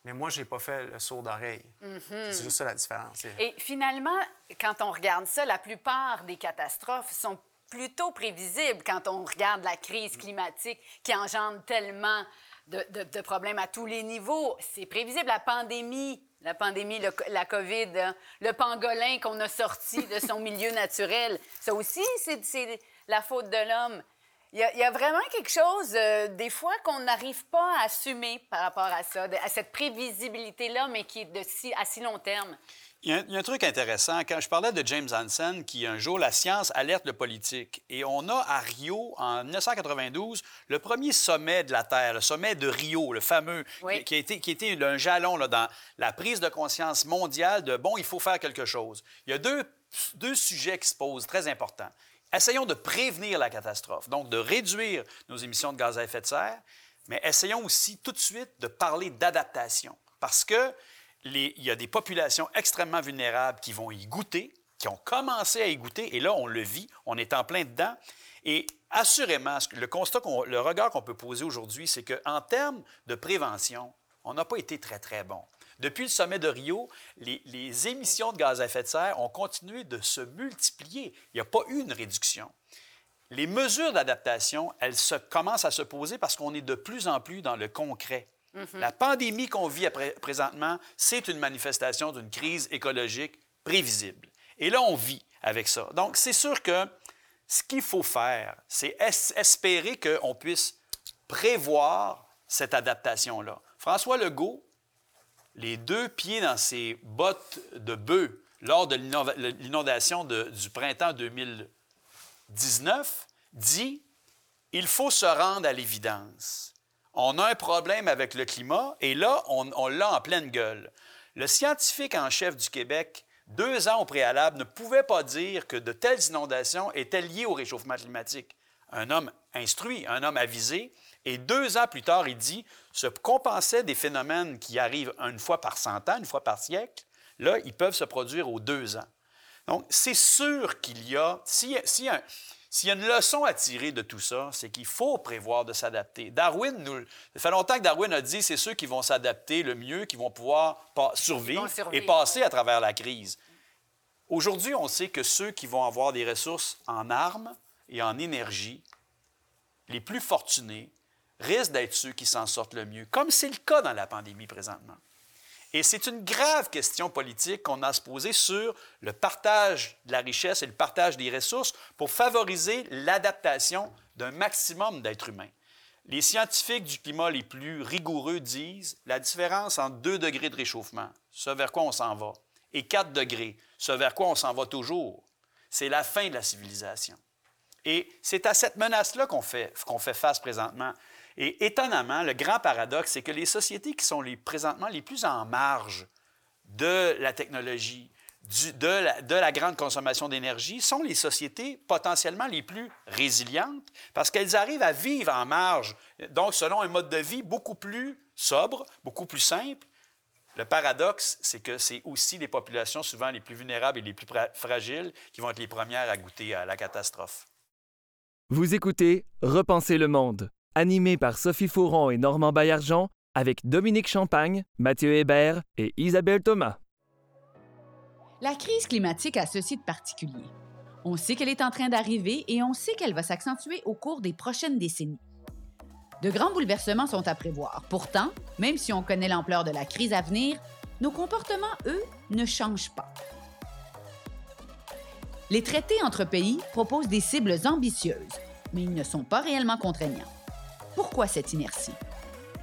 mais moi, j'ai pas fait le sourd d'oreille. C'est juste ça la différence.
Et finalement, quand on regarde ça, la plupart des catastrophes sont plutôt prévisibles quand on regarde la crise climatique qui engendre tellement de, de- de problèmes à tous les niveaux. C'est prévisible. La pandémie, la pandémie, le- la COVID, hein, le pangolin qu'on a sorti de son milieu naturel, ça aussi, c'est la faute de l'homme. Il y, a, il y a vraiment quelque chose, euh, des fois, qu'on n'arrive pas à assumer par rapport à ça, de- à cette prévisibilité-là, mais qui est de si, à si long terme.
Il y, a, il y a un truc intéressant. Quand je parlais de James Hansen, qui un jour, la science alerte le politique. Et on a à Rio, en 1992, le premier sommet de la Terre, le sommet de Rio, le fameux,
Oui.
qui, qui a été, qui a été un jalon là, dans la prise de conscience mondiale de, bon, il faut faire quelque chose. Il y a deux, deux sujets qui se posent très importants. Essayons de prévenir la catastrophe, donc de réduire nos émissions de gaz à effet de serre, mais essayons aussi tout de suite de parler d'adaptation. Parce que il y a des populations extrêmement vulnérables qui vont y goûter, qui ont commencé à y goûter, et là, on le vit, on est en plein dedans. Et assurément, le constat, le regard qu'on peut poser aujourd'hui, c'est qu'en termes de prévention, on n'a pas été très, très bon. Depuis le sommet de Rio, les, les émissions de gaz à effet de serre ont continué de se multiplier. Il n'y a pas eu une réduction. Les mesures d'adaptation, elles se, commencent à se poser parce qu'on est de plus en plus dans le concret. La pandémie qu'on vit présentement, c'est une manifestation d'une crise écologique prévisible. Et là, on vit avec ça. Donc, c'est sûr que ce qu'il faut faire, c'est es- espérer qu'on puisse prévoir cette adaptation-là. François Legault, les deux pieds dans ses bottes de bœuf lors de l'inondation du printemps 2019, dit il faut se rendre à l'évidence. On a un problème avec le climat et là, on, on l'a en pleine gueule. Le scientifique en chef du Québec, deux ans au préalable, ne pouvait pas dire que de telles inondations étaient liées au réchauffement climatique. Un homme instruit, un homme avisé, et deux ans plus tard, il dit qu'on pensait des phénomènes qui arrivent une fois par cent ans, une fois par siècle, là, ils peuvent se produire aux deux ans. Donc, c'est sûr qu'il y a, s'il y a- y une leçon à tirer de tout ça, c'est qu'il faut prévoir de s'adapter. Darwin, nous, ça fait longtemps que Darwin a dit c'est ceux qui vont s'adapter le mieux, qui vont pouvoir survivre,
vont survivre.
et passer à travers la crise. Aujourd'hui, on sait que ceux qui vont avoir des ressources en armes et en énergie, les plus fortunés, risquent d'être ceux qui s'en sortent le mieux, comme c'est le cas dans la pandémie présentement. Et c'est une grave question politique qu'on a à se poser sur le partage de la richesse et le partage des ressources pour favoriser l'adaptation d'un maximum d'êtres humains. Les scientifiques du climat les plus rigoureux disent la différence entre 2 degrés de réchauffement, ce vers quoi on s'en va, et 4 degrés, ce vers quoi on s'en va toujours, c'est la fin de la civilisation. Et c'est à cette menace-là qu'on fait, qu'on fait face présentement. Et étonnamment, le grand paradoxe, c'est que les sociétés qui sont les, présentement les plus en marge de la technologie, de, la, de la grande consommation d'énergie, sont les sociétés potentiellement les plus résilientes parce qu'elles arrivent à vivre en marge, donc selon un mode de vie beaucoup plus sobre, beaucoup plus simple. Le paradoxe, c'est que c'est aussi les populations souvent les plus vulnérables et les plus fra- fragiles qui vont être les premières à goûter à la catastrophe.
Vous écoutez Repenser le monde, animé par Sophie Fauron et Normand Baillargeon, avec Dominique Champagne, Mathieu Hébert et Isabelle Thomas.
La crise climatique a ceci de particulier. On sait qu'elle est en train d'arriver et on sait qu'elle va s'accentuer au cours des prochaines décennies. De grands bouleversements sont à prévoir. Pourtant, même si on connaît l'ampleur de la crise à venir, nos comportements, eux, ne changent pas. Les traités entre pays proposent des cibles ambitieuses, mais ils ne sont pas réellement contraignants. Pourquoi cette inertie?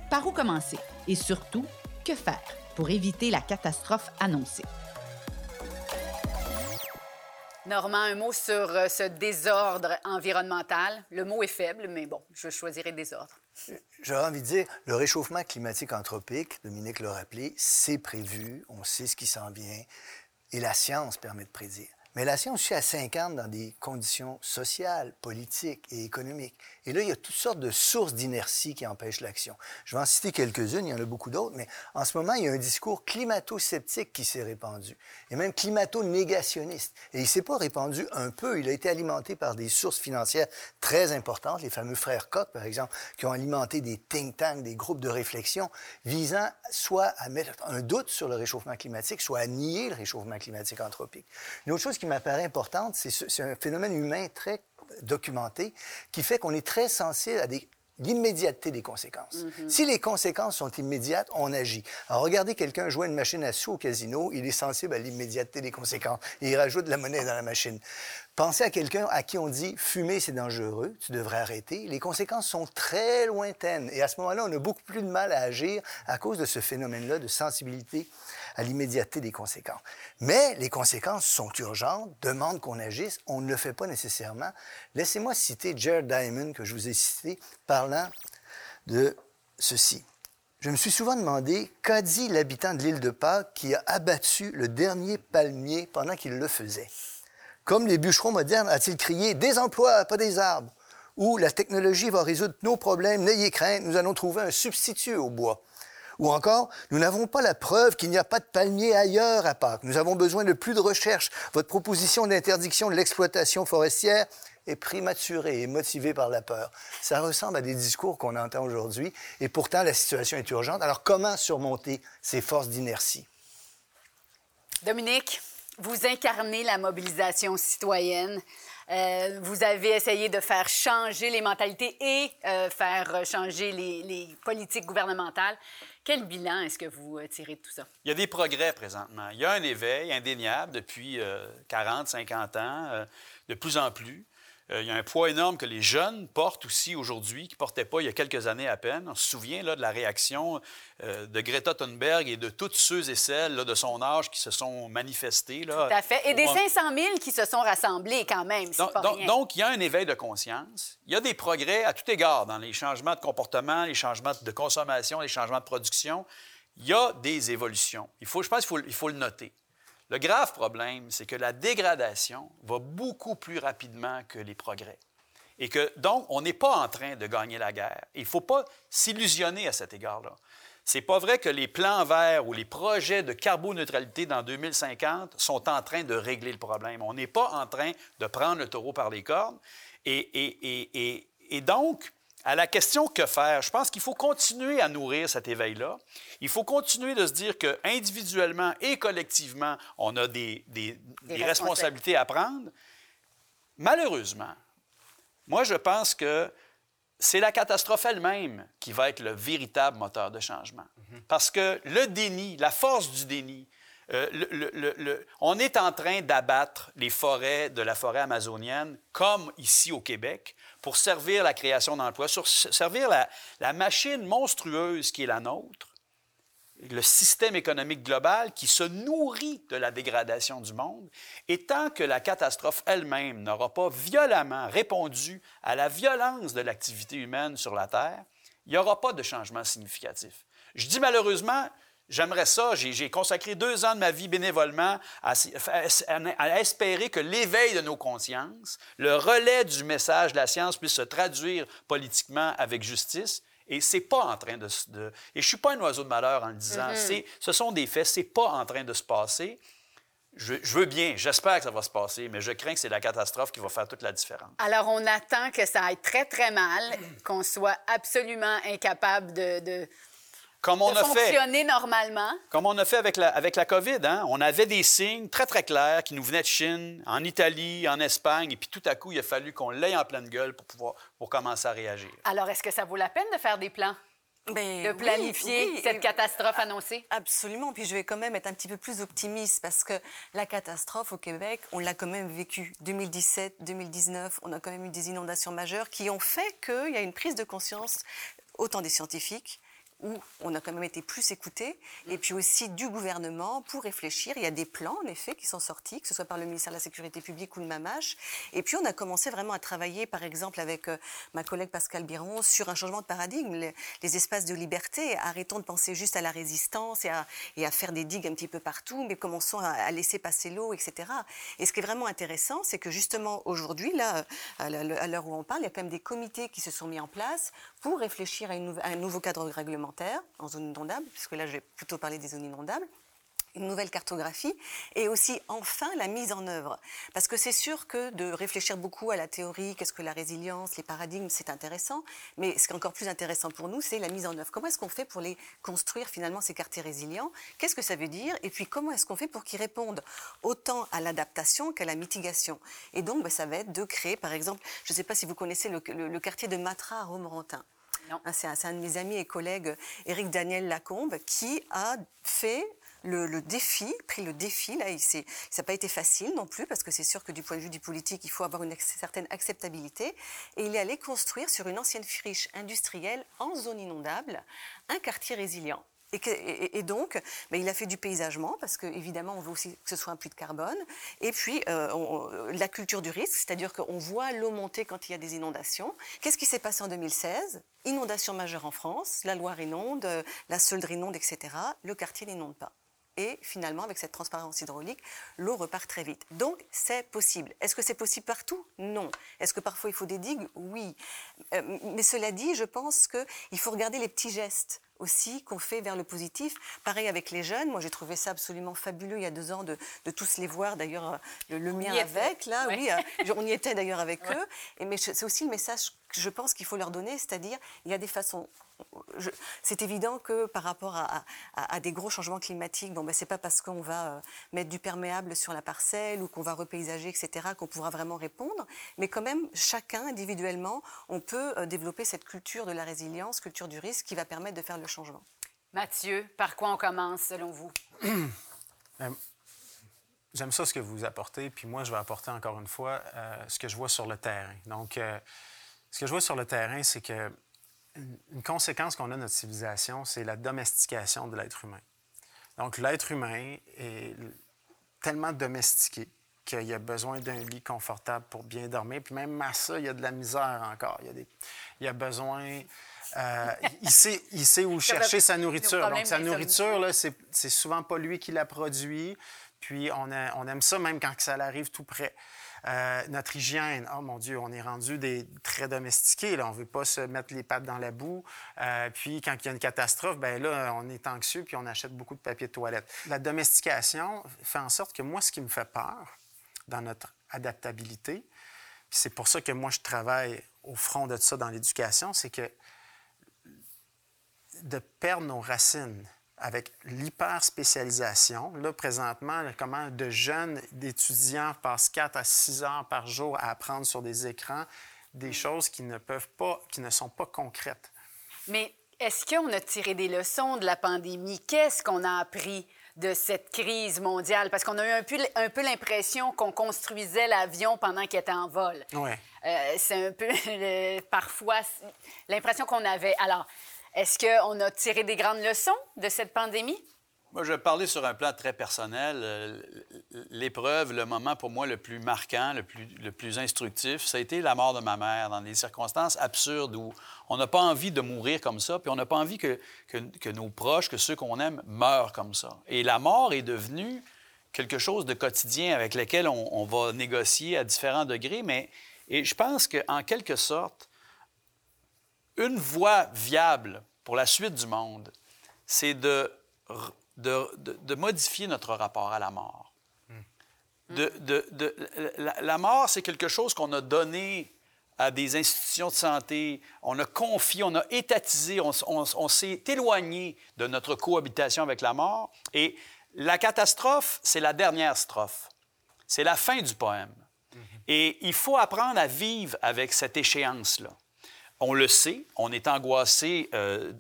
Par où commencer? Et surtout, que faire pour éviter la catastrophe annoncée?
Normand, un mot sur euh, ce désordre environnemental. Le mot est faible, mais bon, je choisirais désordre.
J'aurais envie de dire, le réchauffement climatique anthropique, Dominique l'a rappelé, c'est prévu, on sait ce qui s'en vient, et la science permet de prédire. Mais la science aussi, elle s'incarne dans des conditions sociales, politiques et économiques. Et là, il y a toutes sortes de sources d'inertie qui empêchent l'action. Je vais en citer quelques-unes, il y en a beaucoup d'autres, mais en ce moment, il y a un discours climato-sceptique qui s'est répandu, et même climato-négationniste. Et il ne s'est pas répandu un peu, il a été alimenté par des sources financières très importantes, les fameux frères Koch, par exemple, qui ont alimenté des think tanks, des groupes de réflexion, visant soit à mettre un doute sur le réchauffement climatique, soit à nier le réchauffement climatique anthropique. Une autre chose qui m'apparaît importante, c'est un phénomène humain très documenté qui fait qu'on est très sensible à des l'immédiateté des conséquences.
Mm-hmm.
Si les conséquences sont immédiates, on agit. Alors, regardez quelqu'un jouer une machine à sous au casino, il est sensible à l'immédiateté des conséquences et il rajoute de la monnaie dans la machine. Pensez à quelqu'un à qui on dit fumer, c'est dangereux, tu devrais arrêter. Les conséquences sont très lointaines et à ce moment-là, on a beaucoup plus de mal à agir à cause de ce phénomène-là de sensibilité à l'immédiateté des conséquences. Mais les conséquences sont urgentes, demandent qu'on agisse, on ne le fait pas nécessairement. Laissez-moi citer Jared Diamond, que je vous ai cité, parlant de ceci. Je me suis souvent demandé qu'a dit l'habitant de l'île de Pâques qui a abattu le dernier palmier pendant qu'il le faisait. Comme les bûcherons modernes, a-t-il crié des emplois, pas des arbres Ou la technologie va résoudre nos problèmes, n'ayez crainte, nous allons trouver un substitut au bois. Ou encore, nous n'avons pas la preuve qu'il n'y a pas de palmiers ailleurs à Pâques. Nous avons besoin de plus de recherche. Votre proposition d'interdiction de l'exploitation forestière est prématurée et motivée par la peur. Ça ressemble à des discours qu'on entend aujourd'hui et pourtant la situation est urgente. Alors comment surmonter ces forces d'inertie?
Dominique, vous incarnez la mobilisation citoyenne. Euh, vous avez essayé de faire changer les mentalités et euh, faire changer les, politiques gouvernementales. Quel bilan est-ce que vous euh, tirez de tout ça?
Il y a des progrès présentement. Il y a un éveil indéniable depuis 40, 50 ans, de plus en plus. Euh, il y a un poids énorme que les jeunes portent aussi aujourd'hui, qui ne portaient pas il y a quelques années à peine. On se souvient là, de la réaction euh, de Greta Thunberg et de toutes ceux et celles là, de son âge qui se sont manifestés. Là,
Tout à fait. Et des 500 000 qui se sont rassemblés quand même.
Donc,
pas
donc,
rien.
donc, il y a un éveil de conscience. Il y a des progrès à tout égard dans les changements de comportement, les changements de consommation, les changements de production. Il y a des évolutions. Il faut, je pense qu'il faut, il faut le noter. Le grave problème, c'est que la dégradation va beaucoup plus rapidement que les progrès. Et que, donc, on n'est pas en train de gagner la guerre. Il ne faut pas s'illusionner à cet égard-là. C'est pas vrai que les plans verts ou les projets de carboneutralité dans 2050 sont en train de régler le problème. On n'est pas en train de prendre le taureau par les cornes. Et, donc, à la question que faire, je pense qu'il faut continuer à nourrir cet éveil-là. Il faut continuer de se dire que individuellement et collectivement, on a des, des, des, des responsabilités à prendre. Malheureusement, moi, je pense que c'est la catastrophe elle-même qui va être le véritable moteur de changement. Mm -hmm. Parce que le déni, la force du déni, euh, on est en train d'abattre les forêts de la forêt amazonienne, comme ici au Québec, pour servir la création d'emplois, servir la, la, machine monstrueuse qui est la nôtre, le système économique global qui se nourrit de la dégradation du monde. Et tant que la catastrophe elle-même n'aura pas violemment répondu à la violence de l'activité humaine sur la Terre, il n'y aura pas de changement significatif. Je dis malheureusement, J'aimerais ça. J'ai consacré deux ans de ma vie bénévolement à, à, à espérer que l'éveil de nos consciences, le relais du message de la science puisse se traduire politiquement avec justice. Et c'est pas en train de, de, Et je suis pas un oiseau de malheur en le disant. Mm -hmm. Ce sont des faits. C'est pas en train de se passer. Je, je, veux bien, j'espère que ça va se passer, mais je crains que c'est la catastrophe qui va faire toute la différence.
Alors, on attend que ça aille très, très mal, qu'on soit absolument incapable de, de
comme on
de
a
fonctionner
fait,
normalement.
Comme on a fait avec la, avec la COVID. Hein? On avait des signes très, très clairs qui nous venaient de Chine, en Italie, en Espagne, et puis tout à coup, il a fallu qu'on l'aille en pleine gueule pour pouvoir pour commencer à réagir.
Alors, est-ce que ça vaut la peine de faire des plans?
Ben
de planifier
oui,
cette
et-
catastrophe annoncée?
Absolument. Puis je vais quand même être un petit peu plus optimiste parce que la catastrophe au Québec, on l'a quand même vécue. 2017, 2019, on a quand même eu des inondations majeures qui ont fait qu'il y a une prise de conscience autant des scientifiques où on a quand même été plus écoutés, et puis aussi du gouvernement pour réfléchir. Il y a des plans, en effet, qui sont sortis, que ce soit par le ministère de la Sécurité publique ou le MAMAH. Et puis on a commencé vraiment à travailler, par exemple, avec euh, ma collègue Pascal Biron, sur un changement de paradigme, les, espaces de liberté. Arrêtons de penser juste à la résistance et à, faire des digues un petit peu partout, mais commençons à, à laisser passer l'eau, etc. Et ce qui est vraiment intéressant, c'est que justement aujourd'hui, là, la- à l'heure où on parle, il y a quand même des comités qui se sont mis en place pour réfléchir à, un nouveau cadre réglementaire en zone inondable, puisque là, je vais plutôt parler des zones inondables une nouvelle cartographie et aussi enfin la mise en œuvre. Parce que c'est sûr que de réfléchir beaucoup à la théorie, qu'est-ce que la résilience, les paradigmes, c'est intéressant, mais ce qui est encore plus intéressant pour nous, c'est la mise en œuvre. Comment est-ce qu'on fait pour les construire finalement ces quartiers résilients? Qu'est-ce que ça veut dire? Et puis comment est-ce qu'on fait pour qu'ils répondent autant à l'adaptation qu'à la mitigation? Et donc ben, ça va être de créer par exemple, je ne sais pas si vous connaissez le, le- le quartier de Matra à Romorantin.
Non.
Hein, C'est un, c'est un de mes amis et collègues, Éric Daniel Lacombe, qui a fait le, défi, pris le défi. Là, ça n'a pas été facile non plus, parce que c'est sûr que du point de vue du politique, il faut avoir une certaine acceptabilité. Et il est allé construire sur une ancienne friche industrielle en zone inondable un quartier résilient. Et, que- donc, ben, il a fait du paysagement, parce qu'évidemment, on veut aussi que ce soit un puits de carbone. Et puis, euh, on- la culture du risque, c'est-à-dire qu'on voit l'eau monter quand il y a des inondations. Qu'est-ce qui s'est passé en 2016 Inondation majeure en France, la Loire inonde, euh, la Seudre inonde, etc. Le quartier n'inonde pas. Et finalement, avec cette transparence hydraulique, l'eau repart très vite. Donc, c'est possible. Est-ce que c'est possible partout? Non. Est-ce que parfois il faut des digues? Oui. Euh, mais cela dit, je pense qu'il faut regarder les petits gestes aussi qu'on fait vers le positif. Pareil avec les jeunes. Moi, j'ai trouvé ça absolument fabuleux il y a deux ans de, de tous les voir. D'ailleurs, euh, le, le mien avec, là,
Ouais.
oui. euh, on y était d'ailleurs avec eux. Et, mais c'est aussi le message je pense qu'il faut leur donner, c'est-à-dire, il y a des façons. je- C'est évident que par rapport à, à- à des gros changements climatiques, bon, ben, c'est pas parce qu'on va euh, mettre du perméable sur la parcelle ou qu'on va repaysager, etc., qu'on pourra vraiment répondre. Mais quand même, chacun individuellement, on peut euh, développer cette culture de la résilience, culture du risque, qui va permettre de faire le changement.
Mathieu, par quoi on commence selon vous?
Euh, J'aime ça ce que vous apportez, puis moi, je vais apporter encore une fois euh, ce que je vois sur le terrain. Donc, euh, ce que je vois sur le terrain, c'est que une- conséquence qu'on a de notre civilisation, c'est la domestication de l'être humain. Donc, l'être humain est tellement domestiqué qu'il y a besoin d'un lit confortable pour bien dormir. Puis même à ça, il y a de la misère encore. Il y a, des... il y a besoin... euh, il, sait, il sait où chercher sa nourriture. Donc, sa nourriture, là, c'est c'est souvent pas lui qui la produit. Puis on, aime ça même quand ça arrive tout près. Euh, notre hygiène, oh mon Dieu, on est rendu très domestiqués. Là. On veut pas se mettre les pattes dans la boue. Euh, puis quand il y a une catastrophe, ben là, on est anxieux puis on achète beaucoup de papier de toilette. La domestication fait en sorte que moi, ce qui me fait peur dans notre adaptabilité, c'est pour ça que moi, je travaille au front de ça dans l'éducation, c'est que de perdre nos racines avec l'hyper-spécialisation. Là, présentement, là, comment de jeunes étudiants passent 4 à 6 heures par jour à apprendre sur des écrans des choses qui ne peuvent pas, qui ne sont pas concrètes.
Mais est-ce qu'on a tiré des leçons de la pandémie? Qu'est-ce qu'on a appris de cette crise mondiale? Parce qu'on a eu un peu, un peu l'impression qu'on construisait l'avion pendant qu'il était en vol.
Ouais.
Euh, c'est un peu parfois l'impression qu'on avait. Alors, est-ce qu'on a tiré des grandes leçons de cette pandémie?
Moi, je vais parler sur un plan très personnel. Euh, L'épreuve, le moment pour moi le plus marquant, le plus, le plus instructif, ça a été la mort de ma mère dans des circonstances absurdes où on n'a pas envie de mourir comme ça, puis on n'a pas envie que, que, nos proches, que ceux qu'on aime, meurent comme ça. Et la mort est devenue quelque chose de quotidien avec lequel on, on va négocier à différents degrés, mais et je pense qu'en quelque sorte, une voie viable pour la suite du monde, c'est de, de, de- de modifier notre rapport à la mort. De, de- de- la, la mort, c'est quelque chose qu'on a donné à des institutions de santé, on a confié, on a étatisé, on, on s'est éloigné de notre cohabitation avec la mort. Et la catastrophe, c'est la dernière strophe. C'est la fin du poème. Et il faut apprendre à vivre avec cette échéance-là. On le sait, on est angoissé euh,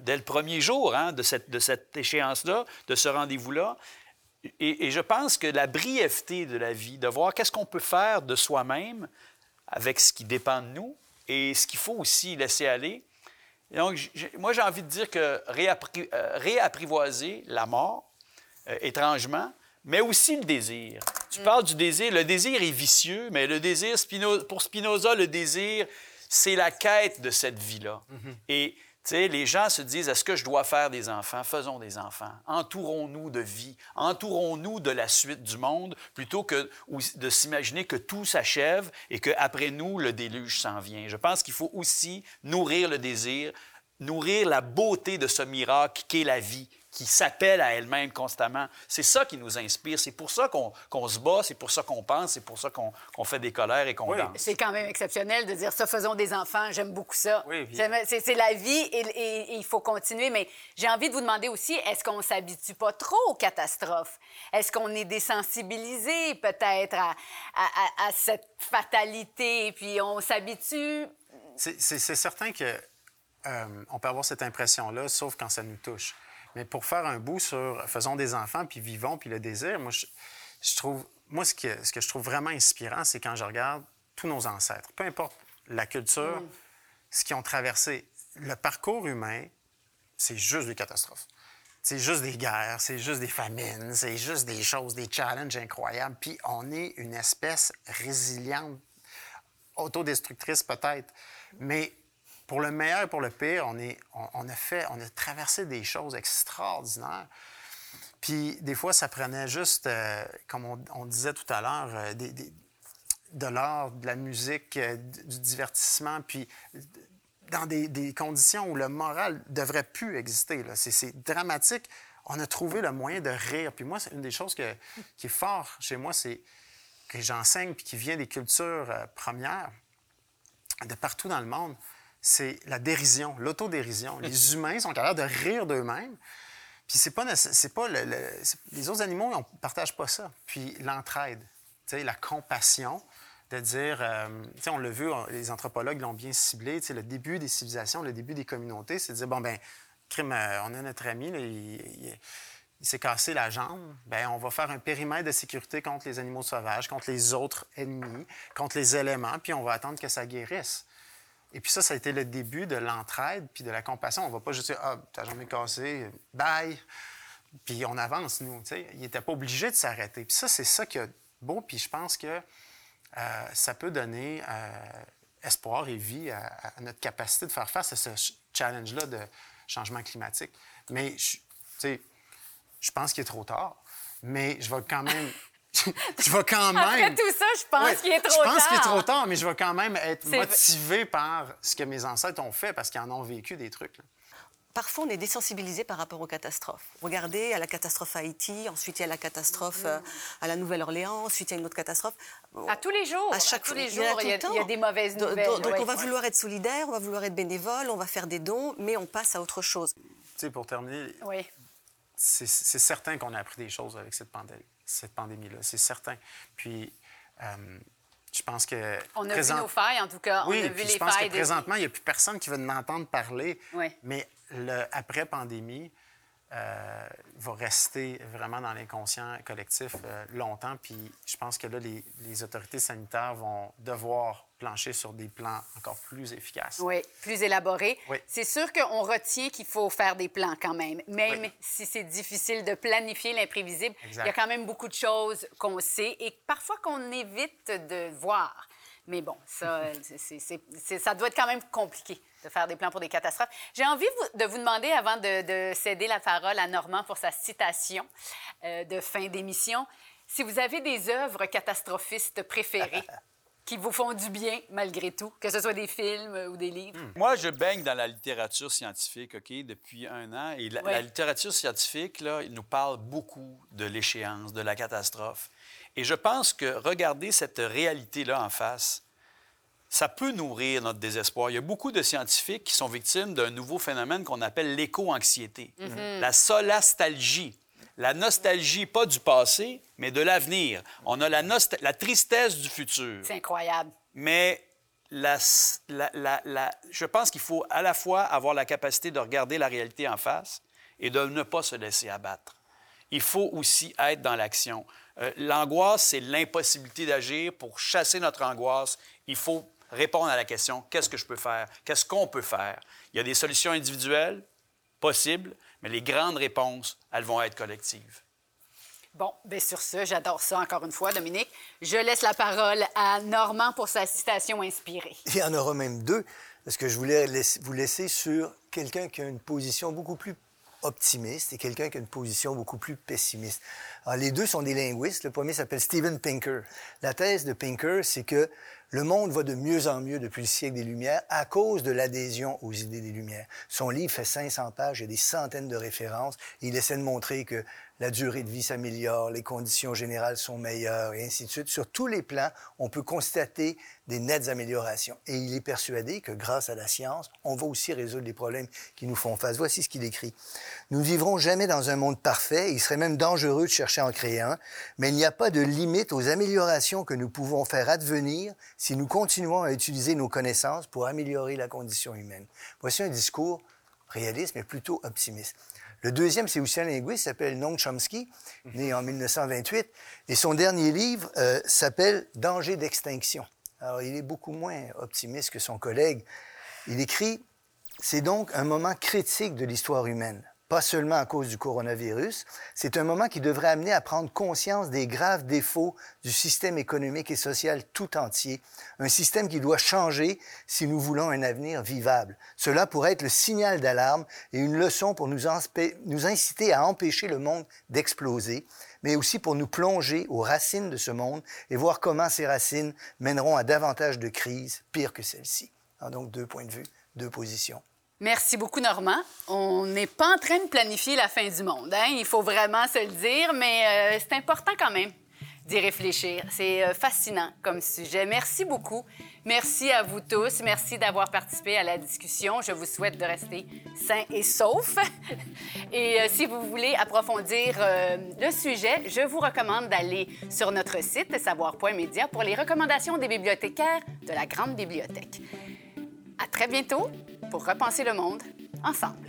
dès le premier jour hein, de cette, de cette échéance-là, de ce rendez-vous-là. Et, et je pense que la brièveté de la vie, de voir qu'est-ce qu'on peut faire de soi-même avec ce qui dépend de nous et ce qu'il faut aussi laisser aller. Et donc, moi, j'ai envie de dire que réappri- euh, réapprivoiser la mort, euh, étrangement, mais aussi le désir. Tu parles du désir. Le désir est vicieux, mais le désir, Spino- pour Spinoza, le désir, c'est la quête de cette vie-là. Et tu sais, les gens se disent, est-ce que je dois faire des enfants? Faisons des enfants. Entourons-nous de vie. Entourons-nous de la suite du monde plutôt que de s'imaginer que tout s'achève et qu'après nous, le déluge s'en vient. Je pense qu'il faut aussi nourrir le désir, nourrir la beauté de ce miracle qu'est la vie, qui s'appelle à elle-même constamment. C'est ça qui nous inspire. C'est pour ça qu'on se bat, c'est pour ça qu'on pense, c'est pour ça qu'on fait des colères et qu'on
Oui.
danse.
C'est quand même exceptionnel de dire ça, faisons des enfants. J'aime beaucoup ça.
Oui,
C'est la vie et, et- et il faut continuer. Mais j'ai envie de vous demander aussi, est-ce qu'on s'habitue pas trop aux catastrophes? Est-ce qu'on est désensibilisé peut-être à, à- à- à cette fatalité? Et puis on s'habitue?
C'est certain que euh, on peut avoir cette impression-là, sauf quand ça nous touche. Mais pour faire un bout sur faisons des enfants, puis vivons, puis le désir, moi, je, je trouve, moi, ce que, ce que je trouve vraiment inspirant, c'est quand je regarde tous nos ancêtres, peu importe la culture, ce qu'ils ont traversé, le parcours humain, c'est juste des catastrophes. C'est juste des guerres, c'est juste des famines, c'est juste des choses, des challenges incroyables. Puis on est une espèce résiliente autodestructrice peut-être, mais pour le meilleur et pour le pire, on, a fait, on a traversé des choses extraordinaires. Puis des fois, ça prenait juste, euh, comme on, disait tout à l'heure, euh, de l'art, de la musique, euh, du divertissement, puis dans des, des conditions où le moral devrait plus exister. C'est, dramatique. On a trouvé le moyen de rire. Puis moi, c'est une des choses que- qui est fort chez moi, c'est que j'enseigne puis qui vient des cultures premières de partout dans le monde, c'est la dérision, l'autodérision. Les humains sont capables de rire d'eux-mêmes. Puis c'est pas, nécess- c'est pas le- le- c'est- les autres animaux, on partagent pas ça. Puis l'entraide, tu sais, la compassion, de dire, euh, tu sais, on l'a vu, on- les anthropologues l'ont bien ciblé, tu sais, le début des civilisations, le début des communautés, c'est de dire, bon, ben, crime, euh, on a notre ami, là, il, il- il s'est cassé la jambe, ben on va faire un périmètre de sécurité contre les animaux sauvages, contre les autres ennemis, contre les éléments, puis on va attendre que ça guérisse. Et puis ça, ça a été le début de l'entraide puis de la compassion. On va pas juste dire Ah, ta jambe est cassée, bye. Puis on avance, nous. tu sais. Il n'était pas obligé de s'arrêter. Puis ça, c'est ça qui est beau. Puis je pense que euh, ça peut donner euh, espoir et vie à, notre capacité de faire face à ce ch- challenge-là de changement climatique. Mais tu sais, je pense qu'il est trop tard. Mais je vais quand même. je vais quand
Après
même.
tout ça, je pense
Ouais,
qu'il est trop
Je pense qu'il est
tard.
trop tard, mais je vais quand même être motivé par ce que mes ancêtres ont fait parce qu'ils en ont vécu des trucs. là.
Parfois, on est désensibilisé par rapport aux catastrophes. Regardez, à la catastrophe à Haïti, ensuite il y a la catastrophe euh, à la Nouvelle-Orléans, ensuite il y a une autre catastrophe.
À tous les jours.
À chaque
tous les
il y a
jours,
tout
il y a,
le temps.
il y a des mauvaises
Do- do-
nouvelles.
Donc,
ouais.
on va vouloir être solidaire, on va vouloir être bénévole, on va faire des dons, mais on passe à autre chose.
Tu sais, pour terminer,
Oui.
c'est c'est certain qu'on a appris des choses avec cette pandémie, cette pandémie-là. C'est certain. Puis, euh, je pense que.
On a
présent-
vu nos failles, en tout cas.
Oui,
on a vu les
je pense
failles.
que présentement, il n'y a plus personne qui veut m'entendre parler.
Oui.
Mais le après-pandémie euh, va rester vraiment dans l'inconscient collectif euh, longtemps. Puis je pense que là, les, les autorités sanitaires vont devoir plancher sur des plans encore plus efficaces.
Oui, plus élaboré.
Oui.
C'est sûr qu'on retient qu'il faut faire des plans quand même, même
Oui.
si c'est difficile de planifier l'imprévisible. Il y a quand même beaucoup de choses qu'on sait et parfois qu'on évite de voir. Mais bon, ça, ça doit être quand même compliqué de faire des plans pour des catastrophes. J'ai envie de vous demander, avant de, de céder la parole à Normand pour sa citation euh, de fin d'émission, si vous avez des œuvres catastrophistes préférées qui vous font du bien malgré tout, que ce soit des films euh, ou des livres.
Moi, je baigne dans la littérature scientifique, OK, depuis un an. Et la,
Ouais.
la littérature scientifique, là, il nous parle beaucoup de l'échéance, de la catastrophe. Et je pense que regarder cette réalité-là en face, ça peut nourrir notre désespoir. Il y a beaucoup de scientifiques qui sont victimes d'un nouveau phénomène qu'on appelle l'éco-anxiété, la solastalgie. La nostalgie, pas du passé, mais de l'avenir. On a la, tristesse du futur.
C'est incroyable.
Mais la- la- la- la- je pense qu'il faut à la fois avoir la capacité de regarder la réalité en face et de ne pas se laisser abattre. Il faut aussi être dans l'action. Euh, L'angoisse, c'est l'impossibilité d'agir. Pour chasser notre angoisse, il faut répondre à la question qu'est-ce que je peux faire? Qu'est-ce qu'on peut faire? Il y a des solutions individuelles possibles, mais les grandes réponses, elles vont être collectives.
Bon, bien sur ce, j'adore ça encore une fois, Dominique. Je laisse la parole à Normand pour sa citation inspirée.
Il y en aura même deux, parce que je voulais vous laisser sur quelqu'un qui a une position beaucoup plus optimiste et quelqu'un qui a une position beaucoup plus pessimiste. Alors, les deux sont des linguistes. Le premier s'appelle Steven Pinker. La thèse de Pinker, c'est que le monde va de mieux en mieux depuis le siècle des Lumières à cause de l'adhésion aux idées des Lumières. Son livre fait 500 pages, il y a des centaines de références. Il essaie de montrer que la durée de vie s'améliore, les conditions générales sont meilleures et ainsi de suite. Sur tous les plans, on peut constater des nettes améliorations. Et il est persuadé que grâce à la science, on va aussi résoudre les problèmes qui nous font face. Voici ce qu'il écrit. Nous ne vivrons jamais dans un monde parfait. Il serait même dangereux de chercher à en créer un. Mais il n'y a pas de limite aux améliorations que nous pouvons faire advenir si nous continuons à utiliser nos connaissances pour améliorer la condition humaine. Voici un discours réaliste, mais plutôt optimiste. Le deuxième, c'est aussi un linguiste, s'appelle Noam Chomsky, né en 1928, et son dernier livre euh, s'appelle Danger d'extinction. Alors, il est beaucoup moins optimiste que son collègue. Il écrit C'est donc un moment critique de l'histoire humaine, pas seulement à cause du coronavirus, c'est un moment qui devrait amener à prendre conscience des graves défauts du système économique et social tout entier, un système qui doit changer si nous voulons un avenir vivable. Cela pourrait être le signal d'alarme et une leçon pour nous, inciter à empêcher le monde d'exploser, mais aussi pour nous plonger aux racines de ce monde et voir comment ces racines mèneront à davantage de crises pires que celle-ci. Alors, donc, deux points de vue, deux positions.
Merci beaucoup, Normand. On n'est pas en train de planifier la fin du monde, hein? il faut vraiment se le dire, mais euh, c'est important quand même d'y réfléchir. C'est euh, fascinant comme sujet. Merci beaucoup. Merci à vous tous. Merci d'avoir participé à la discussion. Je vous souhaite de rester sains et saufs. Et euh, si vous voulez approfondir le sujet, je vous recommande d'aller sur notre site savoir.media pour les recommandations des bibliothécaires de la Grande Bibliothèque. À très bientôt pour repenser le monde ensemble.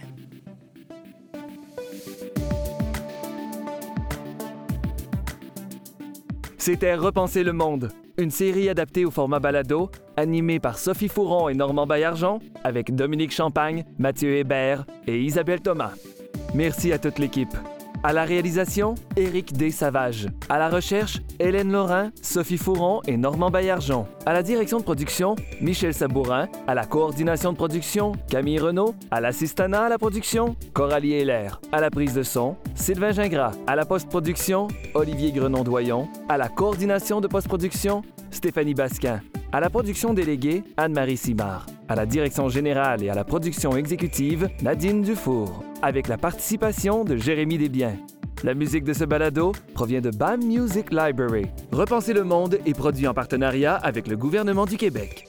C'était Repenser le monde, une série adaptée au format balado, animée par Sophie Fouron et Normand Baillargeon, avec Dominique Champagne, Mathieu Hébert et Isabelle Thomas. Merci à toute l'équipe. À la réalisation, Éric D. Savage. À la recherche, Hélène Laurin, Sophie Fouron et Normand Baillargeon. À la direction de production, Michel Sabourin. À la coordination de production, Camille Renaud. À l'assistanat à la production, Coralie Heller. À la prise de son, Sylvain Gingras. À la post-production, Olivier Grenon-Doyon. À la coordination de post-production, Stéphanie Basquin. À la production déléguée, Anne-Marie Simard. À la direction générale et à la production exécutive, Nadine Dufour. Avec la participation de Jérémy Desbiens. La musique de ce balado provient de BAM Music Library. Repenser le monde est produit en partenariat avec le gouvernement du Québec.